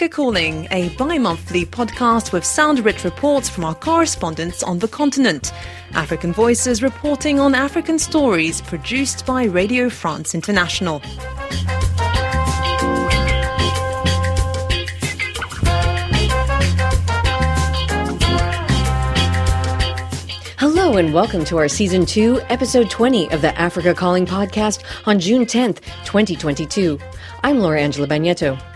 Africa Calling, a bi monthly podcast with sound rich reports from our correspondents on the continent. African Voices reporting on African stories produced by Radio France International. Hello and welcome to our season 2, episode 20 of the Africa Calling podcast on June 10th, 2022. I'm Laura Angela Bagnetto.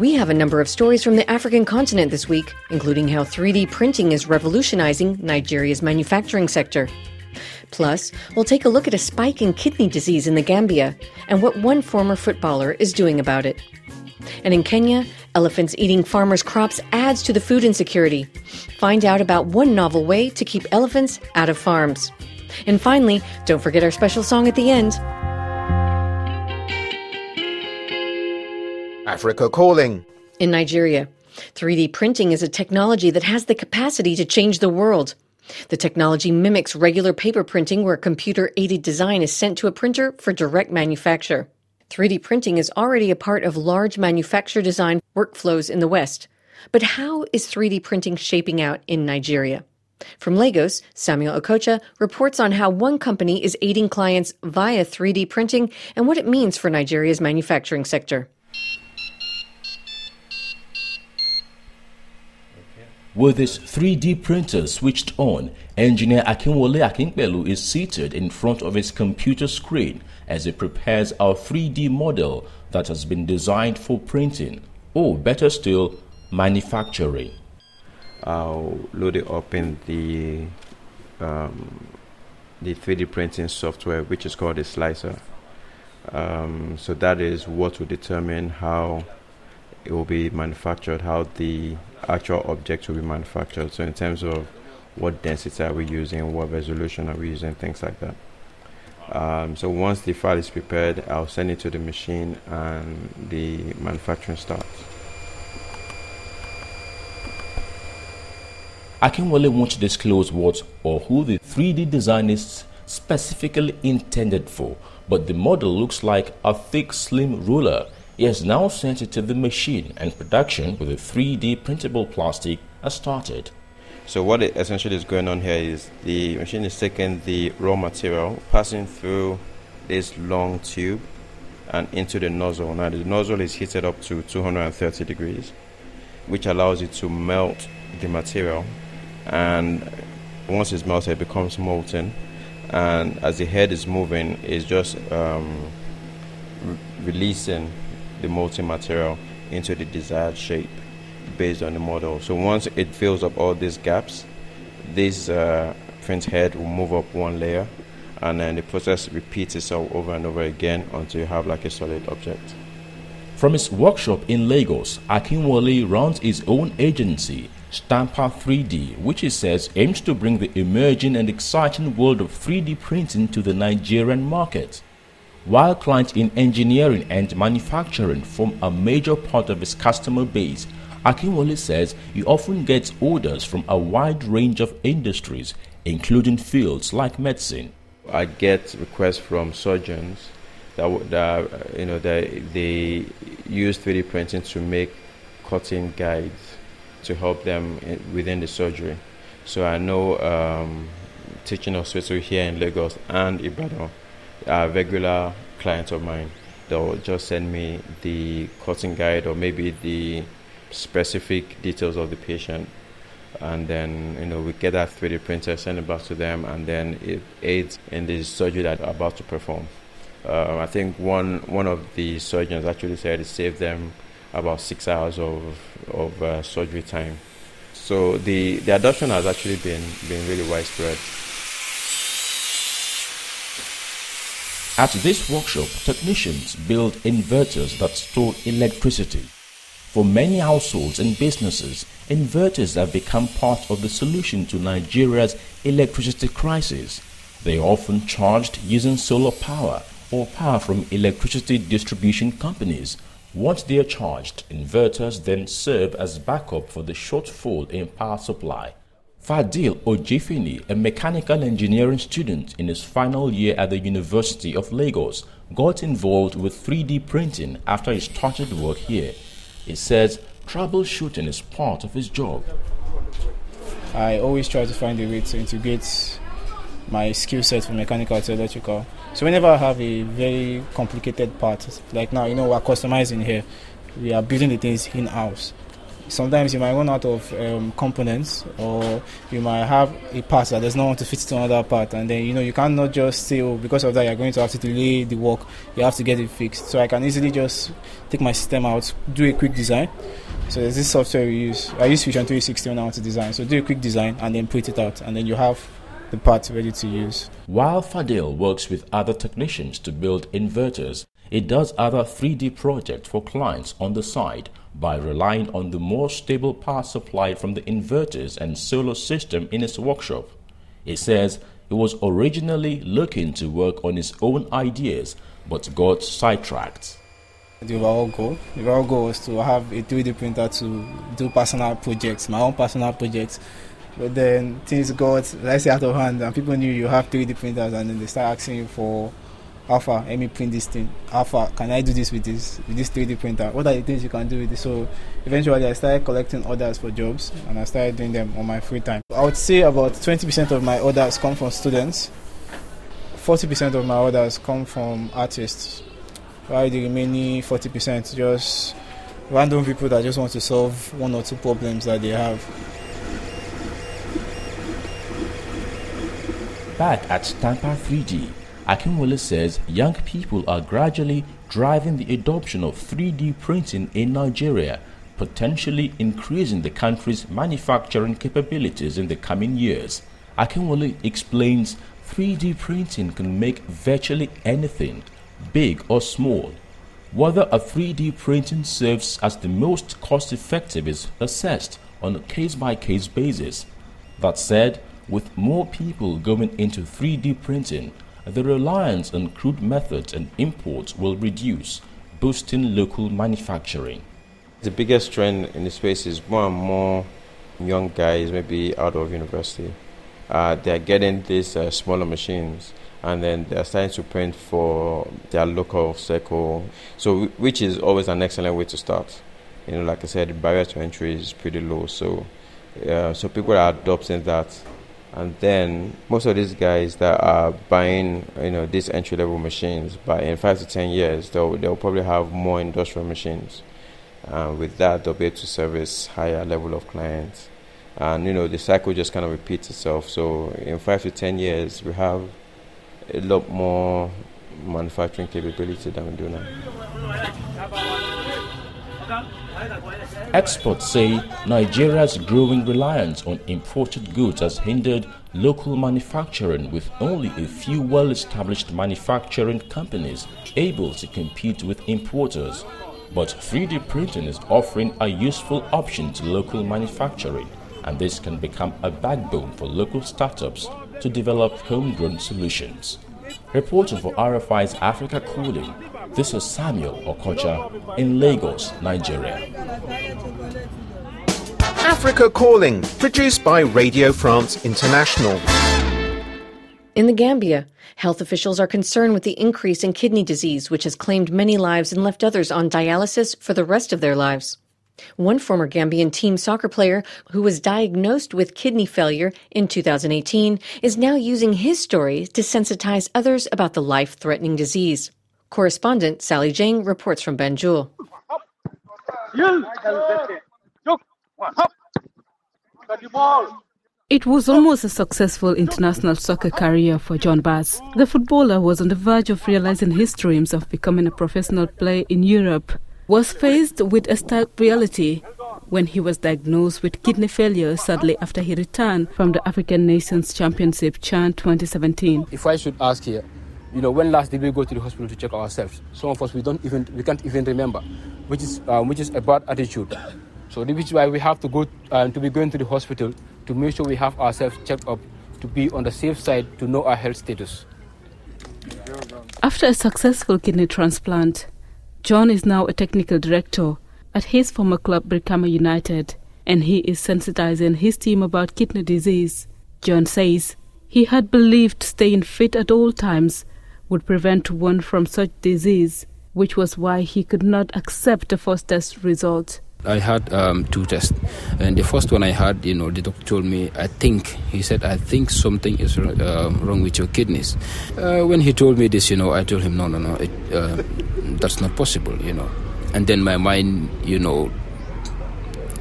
We have a number of stories from the African continent this week, including how 3D printing is revolutionizing Nigeria's manufacturing sector. Plus, we'll take a look at a spike in kidney disease in the Gambia and what one former footballer is doing about it. And in Kenya, elephants eating farmers' crops adds to the food insecurity. Find out about one novel way to keep elephants out of farms. And finally, don't forget our special song at the end. Africa Calling. In Nigeria, 3D printing is a technology that has the capacity to change the world. The technology mimics regular paper printing where computer aided design is sent to a printer for direct manufacture. 3D printing is already a part of large manufacture design workflows in the West. But how is 3D printing shaping out in Nigeria? From Lagos, Samuel Okocha reports on how one company is aiding clients via 3D printing and what it means for Nigeria's manufacturing sector. With his 3D printer switched on, engineer Akinwole Akinpelu is seated in front of his computer screen as he prepares a 3D model that has been designed for printing, or better still, manufacturing. I'll load it up in the um, the 3D printing software, which is called a slicer. Um, so that is what will determine how it will be manufactured, how the actual object to be manufactured. So in terms of what density are we using, what resolution are we using, things like that. Um, so once the file is prepared, I'll send it to the machine and the manufacturing starts. Akinwole won't really want to disclose what or who the 3D design is specifically intended for, but the model looks like a thick, slim ruler he has now sent it to the machine and production with a 3D printable plastic has started. So what essentially is going on here is the machine is taking the raw material, passing through this long tube and into the nozzle. Now the nozzle is heated up to 230 degrees, which allows it to melt the material. And once it's melted, it becomes molten. And as the head is moving, it's just um, re- releasing the molten material into the desired shape based on the model. So once it fills up all these gaps, this uh, print head will move up one layer and then the process repeats itself over and over again until you have like a solid object. From his workshop in Lagos, Akinwole runs his own agency, Stampar 3D, which he says aims to bring the emerging and exciting world of 3D printing to the Nigerian market. While clients in engineering and manufacturing form a major part of his customer base, Akinwole says he often gets orders from a wide range of industries, including fields like medicine. I get requests from surgeons that, that you know they, they use 3D printing to make cutting guides to help them within the surgery. So I know um, teaching hospital here in Lagos and Ibadan regular clients of mine. They'll just send me the cutting guide or maybe the specific details of the patient. And then, you know, we get that 3D printer, send it back to them, and then it aids in the surgery that they're about to perform. Uh, I think one one of the surgeons actually said it saved them about six hours of of uh, surgery time. So the the adoption has actually been been really widespread. At this workshop, technicians build inverters that store electricity. For many households and businesses, inverters have become part of the solution to Nigeria's electricity crisis. They are often charged using solar power or power from electricity distribution companies. Once they are charged, inverters then serve as backup for the shortfall in power supply. Fadil Ojifinni, a mechanical engineering student in his final year at the University of Lagos, got involved with 3D printing after he started work here. He says troubleshooting is part of his job. I always try to find a way to integrate my skill set from mechanical to electrical. So whenever I have a very complicated part, like now, you know, we're customizing here, we are building the things in house. Sometimes you might run out of um, components, or you might have a part that does not want to fit to another part, and then you know you cannot just say, "Oh, because of that, you're going to have to delay the work. You have to get it fixed." So I can easily just take my system out, do a quick design. So there's this software we use. I use Fusion 360 when I want to design. So do a quick design and then print it out, and then you have the parts ready to use. While Fadil works with other technicians to build inverters, it does other 3D projects for clients on the side by relying on the more stable power supply from the inverters and solar system in its workshop. It says he was originally looking to work on his own ideas but got sidetracked. The overall goal, the overall goal was to have a 3D printer to do personal projects, my own personal projects but then things got, let's say, out of hand, and people knew you have 3D printers, and then they start asking you for Alpha, let me print this thing. Alpha, can I do this with this with this 3D printer? What are the things you can do with this? So eventually, I started collecting orders for jobs, and I started doing them on my free time. I would say about 20% of my orders come from students. 40% of my orders come from artists. While the remaining 40% just random people that just want to solve one or two problems that they have. Back at Stampar 3D, Akinwole says young people are gradually driving the adoption of 3D printing in Nigeria, potentially increasing the country's manufacturing capabilities in the coming years. Akinwole explains 3D printing can make virtually anything, big or small. Whether a 3D printing serves as the most cost effective is assessed on a case by case basis. That said, with more people going into 3D printing, the reliance on crude methods and imports will reduce, boosting local manufacturing. The biggest trend in the space is more and more young guys, maybe out of university, uh, they're getting these uh, smaller machines and then they're starting to print for their local circle. So, which is always an excellent way to start. You know, like I said, the barrier to entry is pretty low. So, uh, so people are adopting that and then most of these guys that are buying you know these entry level machines by in five to ten years they'll they'll probably have more industrial machines. Uh, with that they'll be able to service higher level of clients. And you know the cycle just kind of repeats itself. So in five to ten years we have a lot more manufacturing capability than we do now Experts say Nigeria's growing reliance on imported goods has hindered local manufacturing with only a few well established manufacturing companies able to compete with importers. But 3D printing is offering a useful option to local manufacturing, and this can become a backbone for local startups to develop homegrown solutions. Reporting for RFI's Africa Calling, this is Samuel Okocha in Lagos, Nigeria. Africa Calling, produced by Radio France International. In the Gambia, health officials are concerned with the increase in kidney disease, which has claimed many lives and left others on dialysis for the rest of their lives. One former Gambian team soccer player who was diagnosed with kidney failure in 2018 is now using his story to sensitize others about the life threatening disease. Correspondent Sally Jeng reports from Banjul. It was almost a successful international soccer career for John Bass. The footballer was on the verge of realizing his dreams of becoming a professional player in Europe. Was faced with a stark reality when he was diagnosed with kidney failure sadly after he returned from the African Nations Championship Chan 2017. If I should ask here, you know, when last did we go to the hospital to check ourselves? Some of us we don't even we can't even remember, which is um, which is a bad attitude. So this is why we have to go um, to be going to the hospital to make sure we have ourselves checked up to be on the safe side to know our health status. After a successful kidney transplant, John is now a technical director at his former club Brikama United, and he is sensitizing his team about kidney disease. John says he had believed staying fit at all times would prevent one from such disease, which was why he could not accept the first test result. I had um, two tests, and the first one I had, you know, the doctor told me, I think, he said, I think something is uh, wrong with your kidneys. Uh, when he told me this, you know, I told him, no, no, no, it, uh, that's not possible, you know. And then my mind, you know,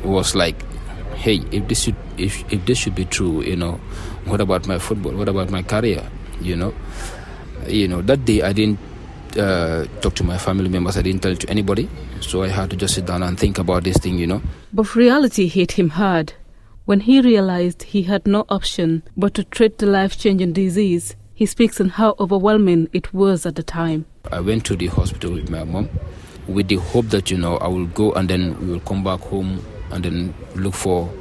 was like, hey, if this should, if, if this should be true, you know, what about my football? What about my career? You know, you know, that day I didn't uh, talk to my family members. I didn't tell it to anybody. So I had to just sit down and think about this thing, you know. But reality hit him hard when he realized he had no option but to treat the life changing disease. He speaks on how overwhelming it was at the time. I went to the hospital with my mom with the hope that, you know, I will go and then we will come back home and then look for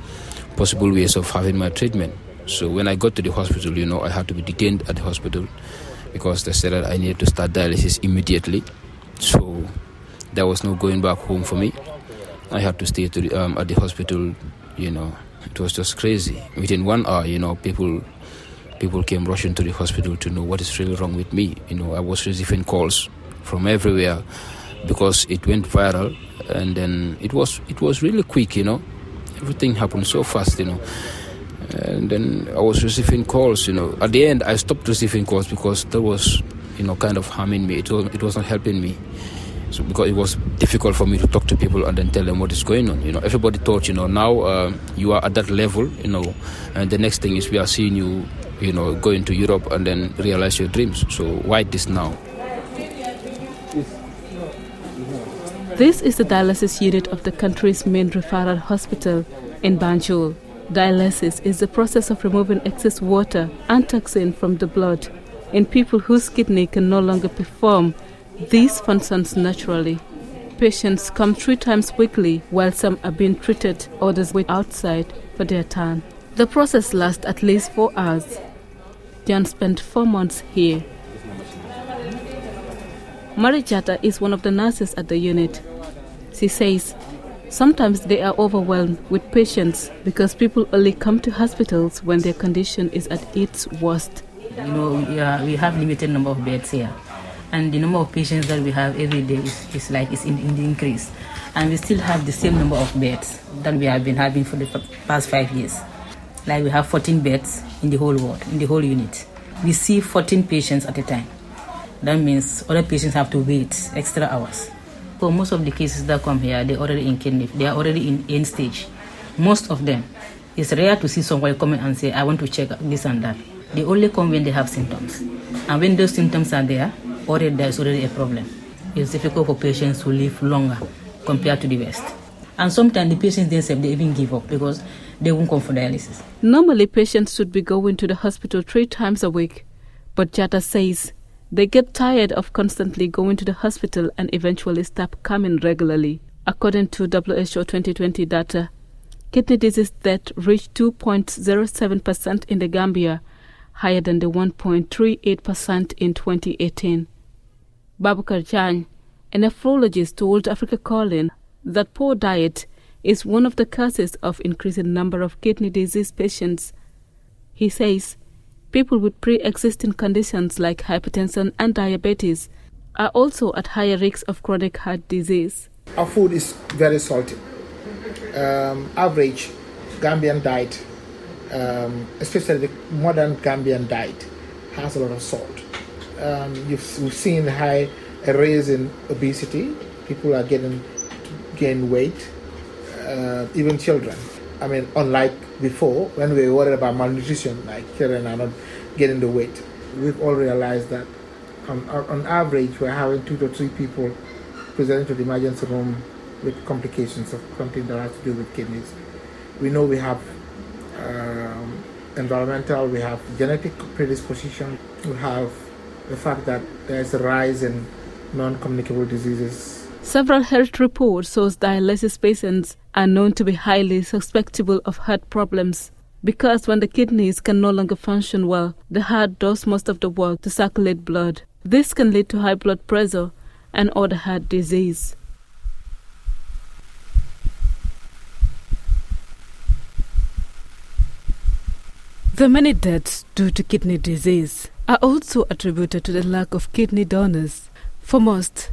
possible ways of having my treatment. So when I got to the hospital, you know, I had to be detained at the hospital because they said that I needed to start dialysis immediately. So there was no going back home for me. I had to stay to the, um, at the hospital. You know, it was just crazy. Within one hour, you know, people people came rushing to the hospital to know what is really wrong with me. You know, I was receiving calls from everywhere because it went viral, and then it was it was really quick. You know, everything happened so fast. You know and then I was receiving calls. You know, at the end I stopped receiving calls because that was, you know, kind of harming me. It was it was not helping me. So because it was difficult for me to talk to people and then tell them what is going on. You know, everybody thought, you know, now uh, you are at that level. You know, and the next thing is we are seeing you, you know, going to Europe and then realize your dreams. So why this now? This is the dialysis unit of the country's main referral hospital in Banjul. Dialysis is the process of removing excess water and toxin from the blood in people whose kidney can no longer perform these functions naturally. Patients come three times weekly, while some are being treated, others wait outside for their turn. The process lasts at least four hours. John spent four months here. Maire Jatta is one of the nurses at the unit. She says Sometimes they are overwhelmed with patients because people only come to hospitals when their condition is at its worst. You know, yeah, we have limited number of beds here, and the number of patients that we have every day is, is like it's in, in the increase, and we still have the same number of beds that we have been having for the past five years. Like we have 14 beds in the whole ward, in the whole unit. We see 14 patients at a time. That means other patients have to wait extra hours. For most of the cases that come here, they're already in kidney, they are already in end stage. Most of them. It's rare to see someone come and say, I want to check this and that. They only come when they have symptoms. And when those symptoms are there, already there's already a problem. It's difficult for patients to live longer compared to the West. And sometimes the patients themselves, they even give up because they won't come for dialysis. Normally, patients should be going to the hospital three times a week. But Jatta says they get tired of constantly going to the hospital and eventually stop coming regularly. According to WHO 2020 data, kidney disease death reached 2.07% in the Gambia, higher than the 1.38% in 2018. Babucarr Jagne, a nephrologist, told Africa Calling that poor diet is one of the causes of increasing number of kidney disease patients. He says People with pre existing conditions like hypertension and diabetes are also at higher risk of chronic heart disease. Our food is very salty. Um, average Gambian diet, um, especially the modern Gambian diet, has a lot of salt. Um, you've, we've seen high a rise in obesity. People are getting gain weight, uh, even children. I mean, unlike before, when we were worried about malnutrition, like children are not getting the weight, we've all realized that on, on average, we're having two to three people presenting to the emergency room with complications of something that has to do with kidneys. We know we have um, environmental, we have genetic predisposition, we have the fact that there's a rise in non-communicable diseases Several health reports show dialysis patients are known to be highly susceptible of heart problems because when the kidneys can no longer function well, the heart does most of the work to circulate blood. This can lead to high blood pressure and other heart disease. The many deaths due to kidney disease are also attributed to the lack of kidney donors. For most,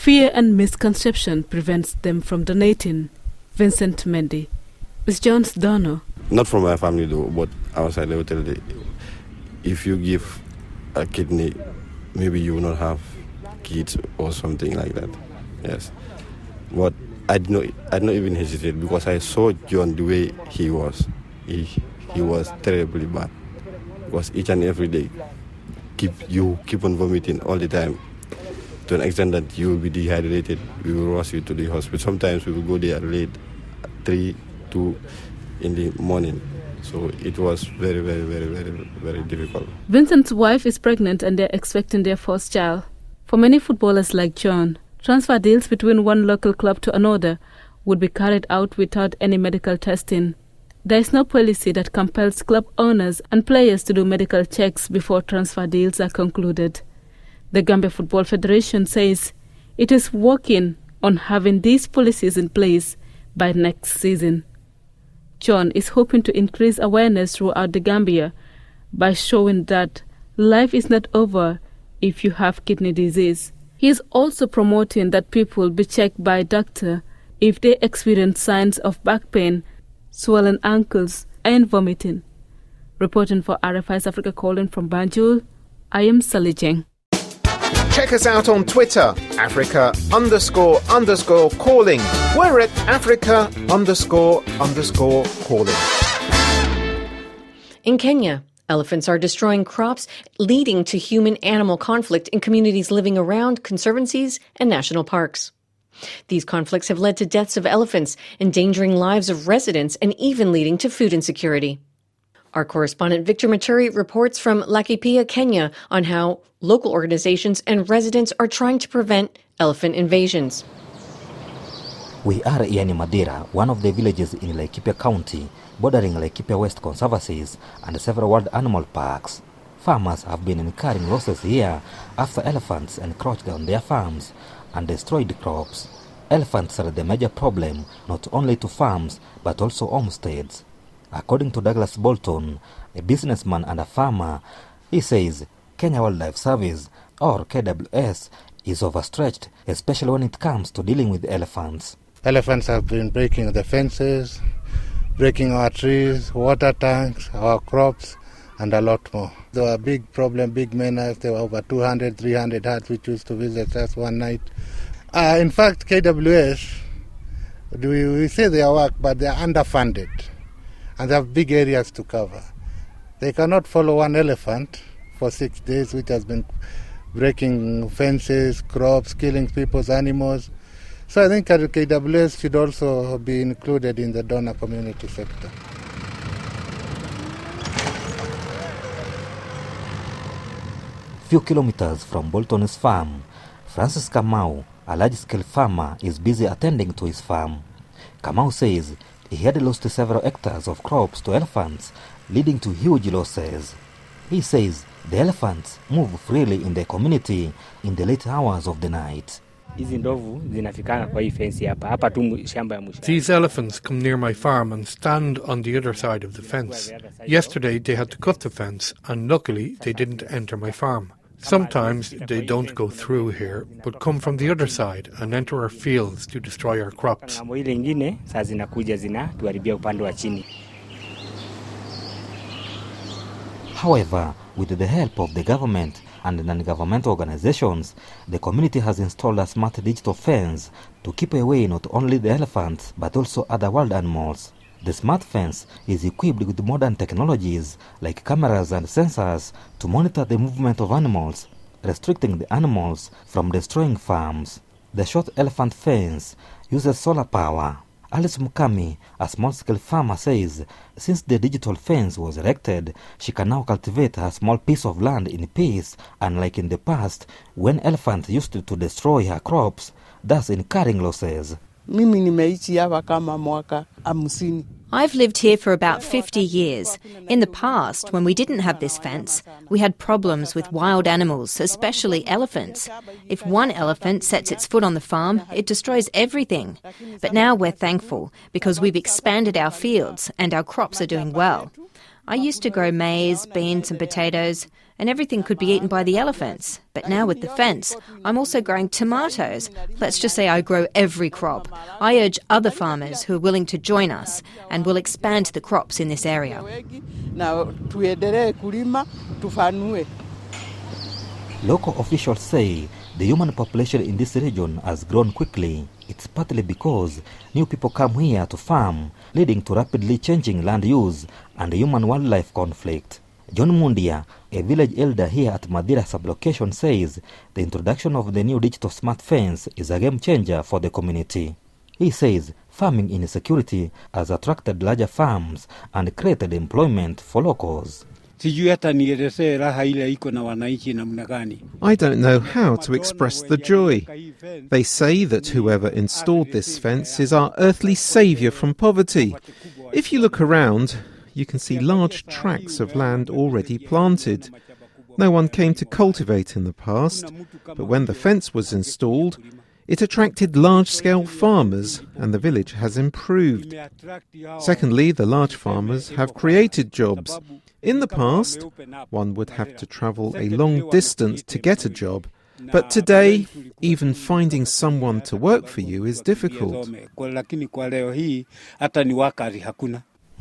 Fear and misconception prevents them from donating. Vincent Mendy. It's John's donor. Not from my family though, but outside they will tell you if you give a kidney, maybe you will not have kids or something like that. Yes. But I did not I did not even hesitate because I saw John the way he was. He he was terribly bad. Because each and every day keep you keep on vomiting all the time to an extent that you will be dehydrated. We will rush you to the hospital. Sometimes we will go there late, three, two in the morning. So it was very, very, very, very, very difficult. Vincent's wife is pregnant and they're expecting their first child. For many footballers like John, transfer deals between one local club to another would be carried out without any medical testing. There is no policy that compels club owners and players to do medical checks before transfer deals are concluded. The Gambia Football Federation says it is working on having these policies in place by next season. John is hoping to increase awareness throughout the Gambia by showing that life is not over if you have kidney disease. He is also promoting that people be checked by a doctor if they experience signs of back pain, swollen ankles, and vomiting. Reporting for RFI's Africa Calling from Banjul, I am Sally Jeng. Check us out on Twitter, Africa underscore underscore calling. We're at Africa underscore underscore calling. In Kenya, elephants are destroying crops, leading to human animal conflict in communities living around conservancies and national parks. These conflicts have led to deaths of elephants, endangering lives of residents, and even leading to food insecurity. Our correspondent Victor Moturi reports from Laikipia, Kenya, on how local organizations and residents are trying to prevent elephant invasions. We are in Mathira, one of the villages in Laikipia County, bordering Laikipia West Conservancies and several wild animal parks. Farmers have been incurring losses here after elephants encroached on their farms and destroyed crops. Elephants are the major problem not only to farms but also homesteads. According to Douglas Bolton, a businessman and a farmer, he says Kenya Wildlife Service, or KWS, is overstretched, especially when it comes to dealing with elephants. Elephants have been breaking the fences, breaking our trees, water tanks, our crops, and a lot more. There were big problem, big menace. There were over 200, 300 huts which used to visit us one night. Uh, in fact, KWS, we, we say their work, but they are underfunded and they have big areas to cover. They cannot follow one elephant for six days, which has been breaking fences, crops, killing people's animals. So I think KWS should also be included in the donor community sector. Few kilometers from Bolton's farm, Francis Kamau, a large-scale farmer, is busy attending to his farm. Kamau says he had lost several hectares of crops to elephants, leading to huge losses. He says the elephants move freely in the community in the late hours of the night. hizi ndovu zinafikanga kwa hii fensi hapa hapa tu shamba ya mwisho. These elephants come near my farm and stand on the other side of the fence. Yesterday they had to cut the fence, and luckily they didn't enter my farm. Sometimes they don't go through here, but come from the other side and enter our fields to destroy our crops. Ng'ambo ile ingine saa zinakuja zinatuharibia upande wa chini. However, with the help of the government and non-governmental organizations, the community has installed a smart digital fence to keep away not only the elephants but also other wild animals. The smart fence is equipped with modern technologies like cameras and sensors to monitor the movement of animals, restricting the animals from destroying farms. The short elephant fence uses solar power. Alice Mukami, a small-scale farmer, says since the digital fence was erected, she can now cultivate her small piece of land in peace, unlike in the past when elephants used to destroy her crops, thus incurring losses. Mimi nimeishi hapa kama mwaka hamsini. I've lived here for about 50 years. In the past, when we didn't have this fence, we had problems with wild animals, especially elephants. If one elephant sets its foot on the farm, it destroys everything. But now we're thankful because we've expanded our fields and our crops are doing well. I used to grow maize, beans, and potatoes, and everything could be eaten by the elephants. But now with the fence, I'm also growing tomatoes. Let's just say I grow every crop. I urge other farmers who are willing to join us and will expand the crops in this area. Local officials say the human population in this region has grown quickly. It's partly because new people come here to farm, leading to rapidly changing land use and human wildlife conflict. John Mundia, a village elder here at Mathira sublocation, says the introduction of the new digital smart fence is a game changer for the community. He says farming insecurity has attracted larger farms and created employment for locals. sijui hata nielezee raha ile iko na wananchi namna gani. I don't know how to express the joy. They say that whoever installed this fence is our earthly saviour from poverty. If you look around, you can see large tracts of land already planted. No one came to cultivate in the past, but when the fence was installed, it attracted large scale farmers and the village has improved. Secondly, the large farmers have created jobs. In the past, one would have to travel a long distance to get a job, but today, even finding someone to work for you is difficult.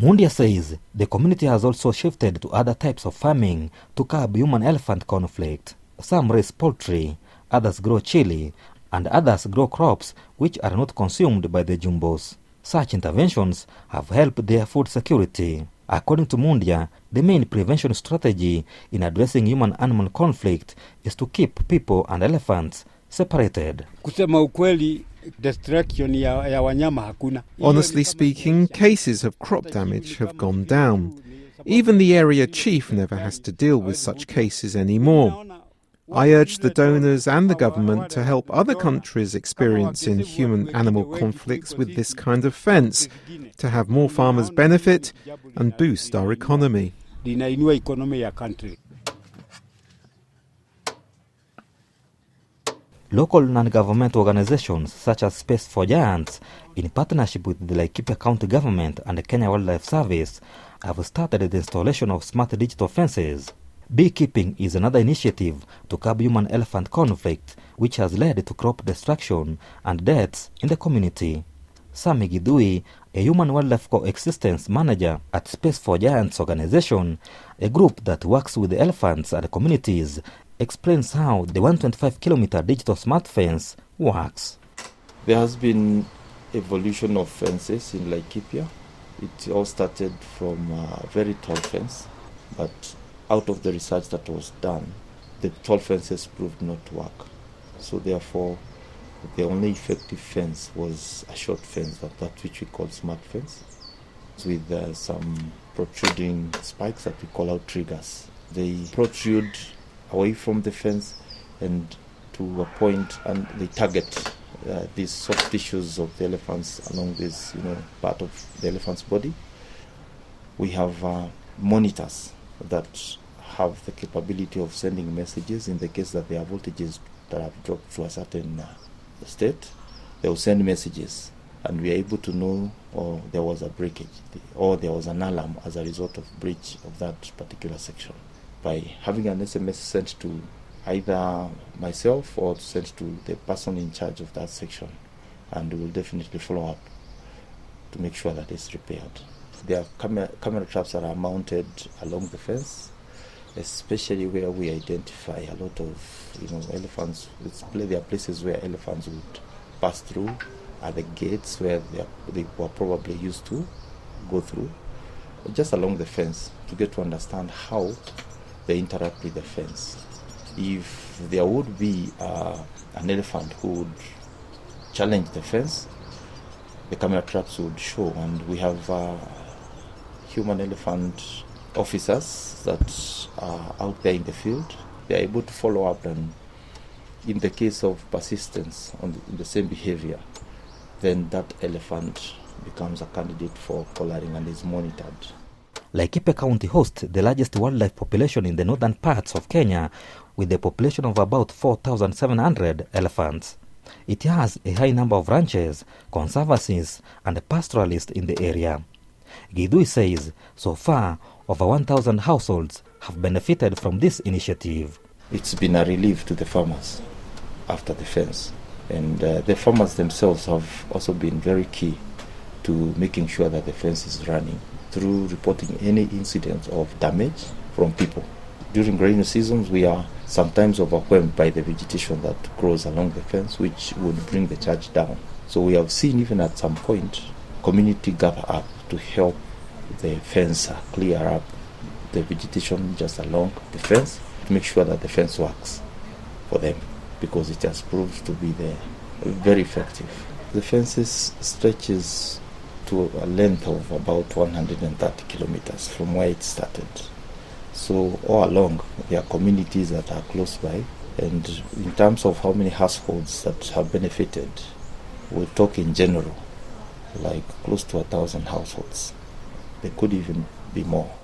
Mundia says the community has also shifted to other types of farming to curb human elephant conflict. Some raise poultry, others grow chili, and others grow crops which are not consumed by the jumbos. Such interventions have helped their food security. According to Mundia, the main prevention strategy in addressing human animal conflict is to keep people and elephants separated. Kusema ukweli, destruction ya, ya wanyama hakuna. Honestly speaking, cases of crop damage have gone down. Even the area chief never has to deal with such cases anymore. I urge the donors and the government to help other countries experiencing human animal conflicts with this kind of fence, to have more farmers benefit and boost our economy. Local non-government organizations such as Space for Giants, in partnership with the Laikipia County Government and the Kenya Wildlife Service, have started the installation of smart digital fences. Beekeeping is another initiative to curb human-elephant conflict, which has led to crop destruction and deaths in the community. Sami Gidui, a human-wildlife coexistence manager at Space for Giants organization, a group that works with elephants and communities, explains how the 125 kilometer digital smart fence works. There has been evolution of fences in Laikipia. It all started from a very tall fence, but out of the research that was done, the tall fences proved not to work. So therefore, the only effective fence was a short fence, that, that which we call smart fence, with uh, some protruding spikes that we call out triggers. They protrude away from the fence and to a point, and they target uh, these soft tissues of the elephants along this, you know, part of the elephant's body. We have uh, monitors that have the capability of sending messages in the case that there are voltages that have dropped to a certain uh, state. They will send messages, and we are able to know or there was a breakage or there was an alarm as a result of breach of that particular section. By having an SMS sent to either myself or sent to the person in charge of that section, and we will definitely follow up to make sure that it's repaired. There are camera, camera traps that are mounted along the fence, especially where we identify a lot of you know elephants. There are places where elephants would pass through, are the gates where they, are, they were probably used to go through, just along the fence to get to understand how they interact with the fence. If there would be uh, an elephant who would challenge the fence, the camera traps would show, and we have uh, human elephant officers that are out there in the field. They are able to follow up, and in the case of persistence on the, the same behavior, then that elephant becomes a candidate for collaring and is monitored. Laikipia County hosts the largest wildlife population in the northern parts of Kenya, with a population of about 4,700 elephants. It has a high number of ranches, conservancies, and pastoralists in the area. Githui says so far over 1,000 households have benefited from this initiative. It's been a relief to the farmers after the fence. And uh, the farmers themselves have also been very key to making sure that the fence is running through reporting any incidents of damage from people. During rainy seasons, we are sometimes overwhelmed by the vegetation that grows along the fence, which would bring the charge down. So we have seen even at some point community gather up to help the fence clear up the vegetation just along the fence to make sure that the fence works for them because it has proved to be there very effective. The fences stretches to a length of about 130 kilometers from where it started. So all along there are communities that are close by and in terms of how many households that have benefited, we talk in general like close to a thousand households. There could even be more.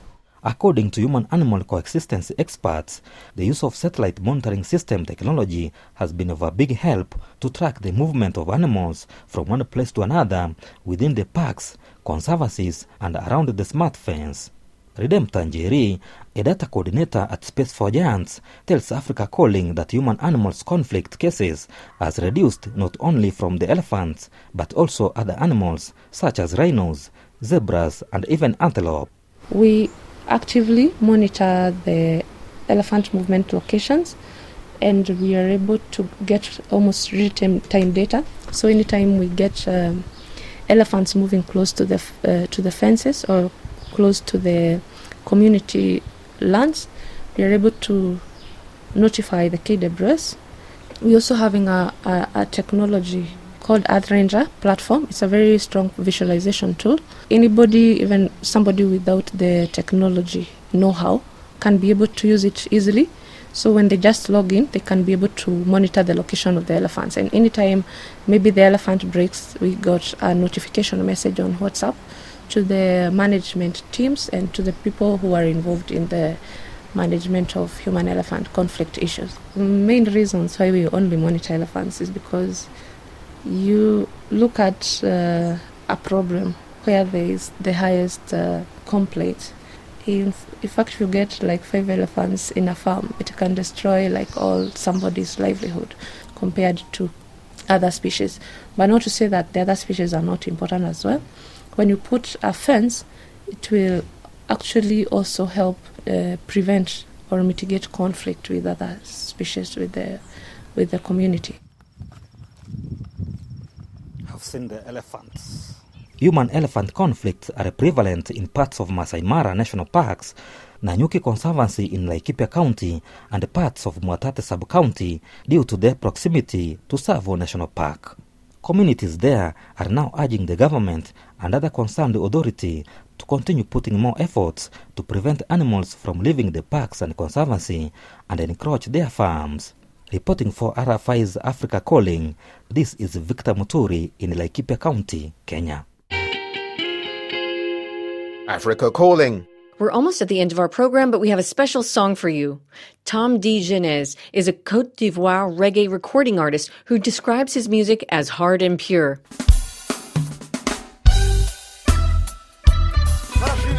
According to human animal coexistence experts, the use of satellite monitoring system technology has been of a big help to track the movement of animals from one place to another within the parks, conservancies, and around the smart fence. Redemptory Njeri, a data coordinator at Space for Giants, tells Africa Calling that human animals conflict cases has reduced not only from the elephants but also other animals such as rhinos, zebras, and even antelope. We actively monitor the elephant movement locations and we are able to get almost real time, data. So anytime we get um, elephants moving close to the uh, to the fences or close to the community lands, we are able to notify the KWS. We're also having a, a, a technology called Earth Ranger platform. It's a very strong visualization tool. Anybody, even somebody without the technology know how, can be able to use it easily. So when they just log in, they can be able to monitor the location of the elephants. And anytime maybe the elephant breaks, we got a notification message on WhatsApp to the management teams and to the people who are involved in the management of human elephant conflict issues. Main reasons why we only monitor elephants is because you look at uh, a problem where there is the highest uh, complaint. In, in fact, if you get like five elephants in a farm, it can destroy like all somebody's livelihood compared to other species. But not to say that the other species are not important as well. When you put a fence, it will actually also help uh, prevent or mitigate conflict with other species with the with the community seen the elephants. Human elephant conflicts are prevalent in parts of Masai Mara National Parks, Nanyuki Conservancy in Laikipia County, and parts of Mwatate Sub County due to their proximity to Tsavo National Park. Communities there are now urging the government and other concerned authority to continue putting more efforts to prevent animals from leaving the parks and conservancy and encroach their farms. Reporting for RFI's Africa Calling, this is Victor Moturi in Laikipia County, Kenya. Africa Calling. We're almost at the end of our program, but we have a special song for you. Tom D. Genes is a Cote d'Ivoire reggae recording artist who describes his music as hard and pure.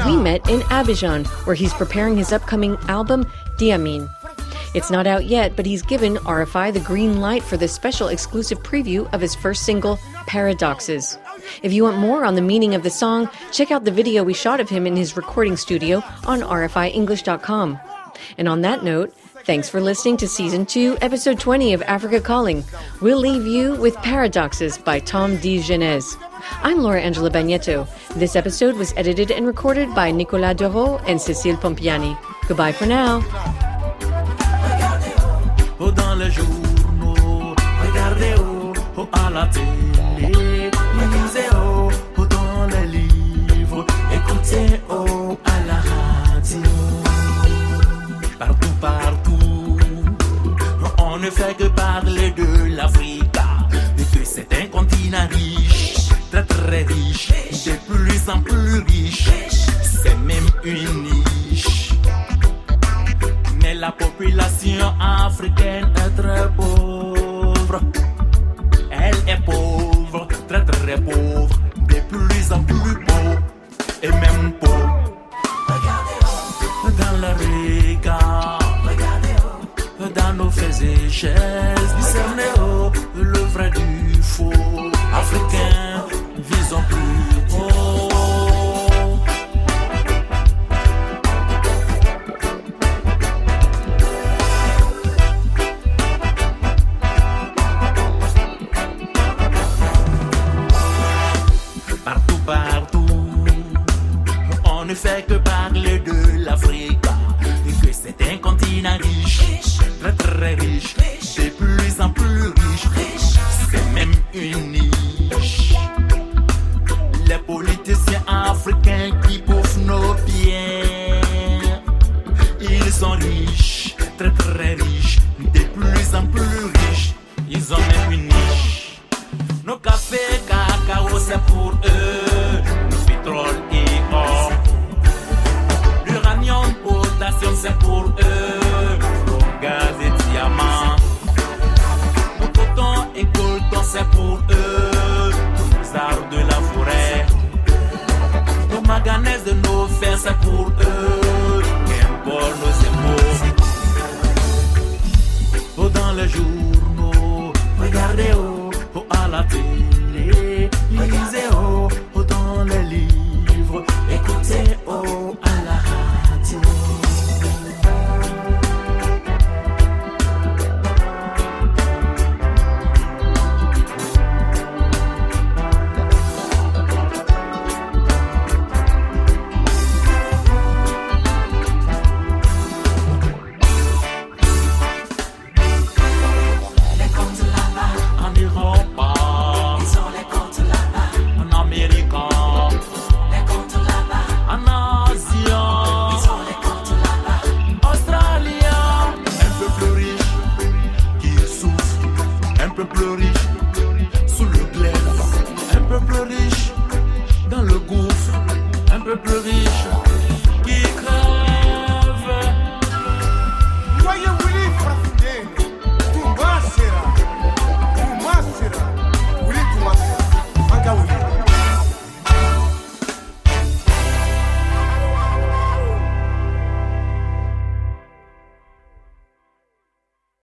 We met in Abidjan, where he's preparing his upcoming album, Diamine. It's not out yet, but he's given RFI the green light for this special exclusive preview of his first single, Paradoxes. If you want more on the meaning of the song, check out the video we shot of him in his recording studio on RFIEnglish.com. And on that note, thanks for listening to Season 2, Episode 20 of Africa Calling. We'll leave you with Paradoxes by Tom D. I'm Laura Angela Bagnetto. This episode was edited and recorded by Nicolas Duro and Cécile Pompiani. Goodbye for now. Les journaux, regardez oh, à la télé, lisez oh, oh dans les livres, écoutez oh à la radio. Partout, partout, on ne fait que parler de l'Afrique, et que c'est un continent riche, très très riche, de plus en plus riche, c'est même une niche la population africaine est très pauvre. Elle est pauvre, très très pauvre, de plus en plus pauvre, et même pauvre. Regardez dans le regard, regardez dans nos faits et